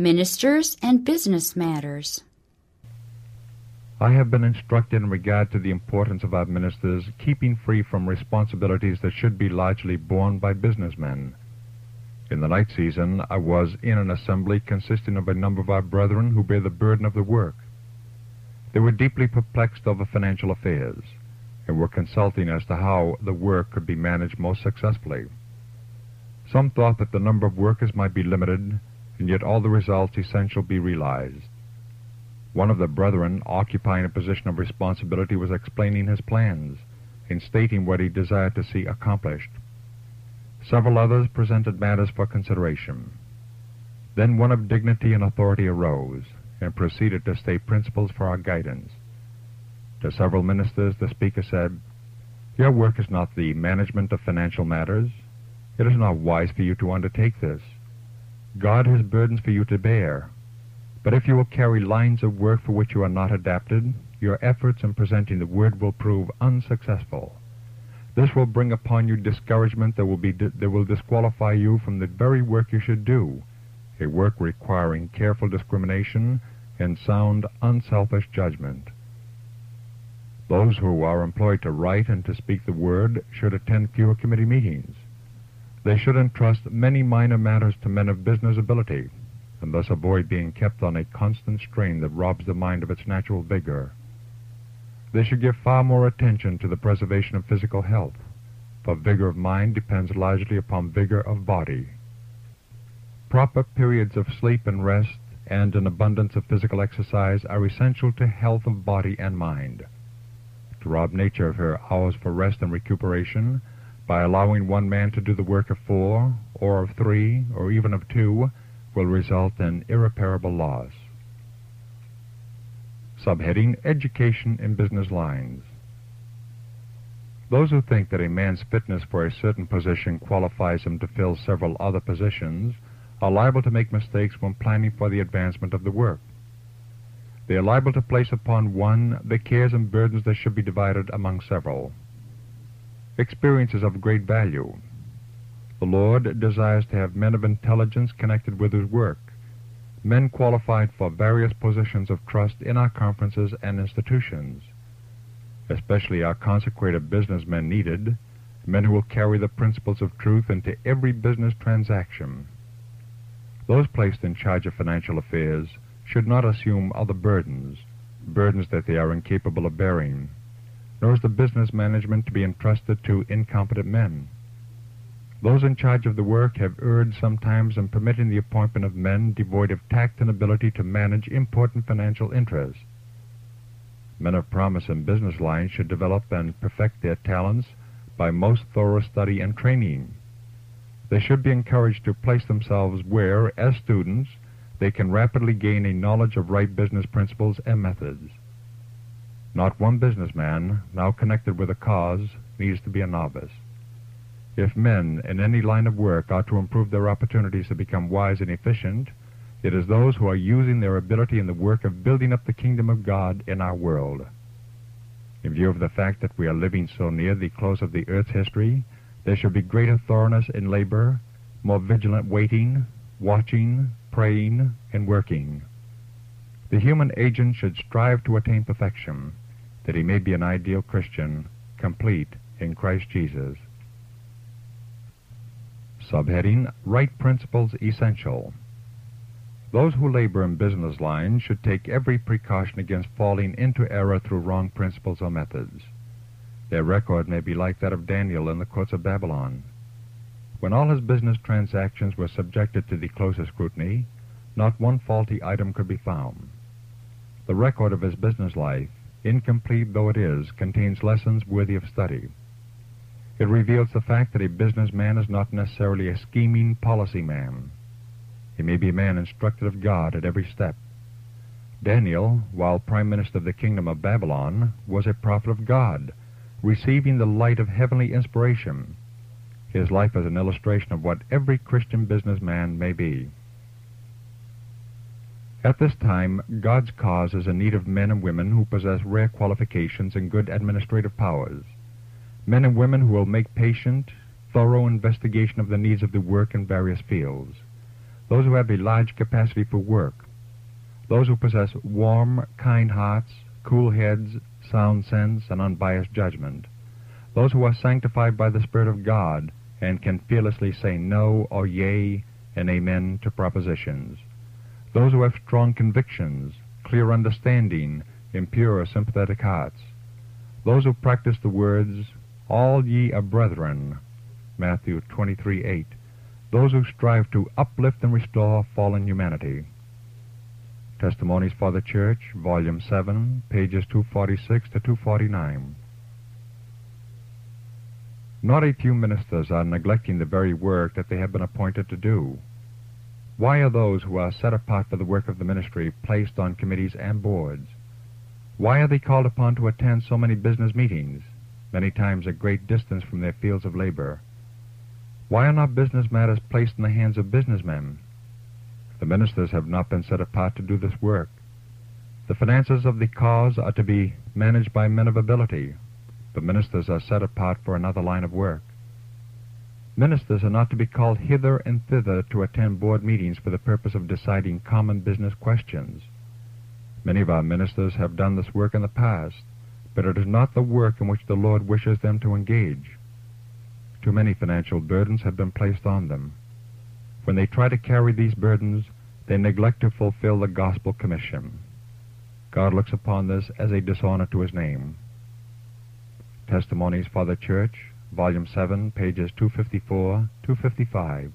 Ministers and Business Matters. I have been instructed in regard to the importance of our ministers keeping free from responsibilities that should be largely borne by businessmen. In the night season, I was in an assembly consisting of a number of our brethren who bear the burden of the work. They were deeply perplexed over financial affairs and were consulting as to how the work could be managed most successfully. Some thought that the number of workers might be limited, and yet all the results essential be realized. One of the brethren, occupying a position of responsibility, was explaining his plans and stating what he desired to see accomplished. Several others presented matters for consideration. Then one of dignity and authority arose and proceeded to state principles for our guidance. To several ministers, the speaker said, Your work is not the management of financial matters. It is not wise for you to undertake this. God has burdens for you to bear, but if you will carry lines of work for which you are not adapted, your efforts in presenting the word will prove unsuccessful. This will bring upon you discouragement that will, be that will disqualify you from the very work you should do, a work requiring careful discrimination and sound, unselfish judgment. Those who are employed to write and to speak the word should attend fewer committee meetings. They should entrust many minor matters to men of business ability, and thus avoid being kept on a constant strain that robs the mind of its natural vigor. They should give far more attention to the preservation of physical health, for vigor of mind depends largely upon vigor of body. Proper periods of sleep and rest and an abundance of physical exercise are essential to health of body and mind. To rob nature of her hours for rest and recuperation by allowing one man to do the work of four, or of three, or even of two, will result in irreparable loss. Subheading Education in Business Lines. Those who think that a man's fitness for a certain position qualifies him to fill several other positions are liable to make mistakes when planning for the advancement of the work. They are liable to place upon one the cares and burdens that should be divided among several. Experience is of great value, the Lord desires to have men of intelligence connected with His work, men qualified for various positions of trust in our conferences and institutions. Especially our consecrated businessmen needed, men who will carry the principles of truth into every business transaction. Those placed in charge of financial affairs should not assume other burdens, burdens that they are incapable of bearing, nor is the business management to be entrusted to incompetent men. Those in charge of the work have erred sometimes in permitting the appointment of men devoid of tact and ability to manage important financial interests. Men of promise in business lines should develop and perfect their talents by most thorough study and training. They should be encouraged to place themselves where, as students, they can rapidly gain a knowledge of right business principles and methods. Not one businessman now connected with a cause needs to be a novice. If men in any line of work are to improve their opportunities to become wise and efficient, it is those who are using their ability in the work of building up the kingdom of God in our world. In view of the fact that we are living so near the close of the earth's history, there should be greater thoroughness in labor, more vigilant waiting, watching, praying, and working. The human agent should strive to attain perfection, that he may be an ideal Christian, complete in Christ Jesus. Subheading Right Principles Essential. Those who labor in business lines should take every precaution against falling into error through wrong principles or methods. Their record may be like that of Daniel in the courts of Babylon. When all his business transactions were subjected to the closest scrutiny, not one faulty item could be found. The record of his business life, incomplete though it is, contains lessons worthy of study. It reveals the fact that a businessman is not necessarily a scheming policy man. He may be a man instructed of God at every step. Daniel, while prime minister of the kingdom of Babylon, was a prophet of God, receiving the light of heavenly inspiration. His life is an illustration of what every Christian businessman may be. At this time, God's cause is in need of men and women who possess rare qualifications and good administrative powers. Men and women who will make patient, thorough investigation of the needs of the work in various fields. those who have a large capacity for work, those who possess warm, kind hearts, cool heads, sound sense, and unbiased judgment, those who are sanctified by the Spirit of God and can fearlessly say no or yea and amen to propositions, those who have strong convictions, clear understanding, impure, sympathetic hearts, those who practice the words, All ye are brethren, Matthew 23 8, those who strive to uplift and restore fallen humanity. Testimonies for the Church, Volume 7, pages 246 to 249. Not a few ministers are neglecting the very work that they have been appointed to do. Why are those who are set apart for the work of the ministry placed on committees and boards? Why are they called upon to attend so many business meetings, many times at great distance from their fields of labor? Why are not business matters placed in the hands of businessmen? The ministers have not been set apart to do this work. The finances of the cause are to be managed by men of ability, The ministers are set apart for another line of work. Ministers are not to be called hither and thither to attend board meetings for the purpose of deciding common business questions. Many of our ministers have done this work in the past, but it is not the work in which the Lord wishes them to engage. Too many financial burdens have been placed on them. When they try to carry these burdens, they neglect to fulfill the gospel commission. God looks upon this as a dishonor to his name. Testimonies for the Church, Volume 7, pages 254, 255.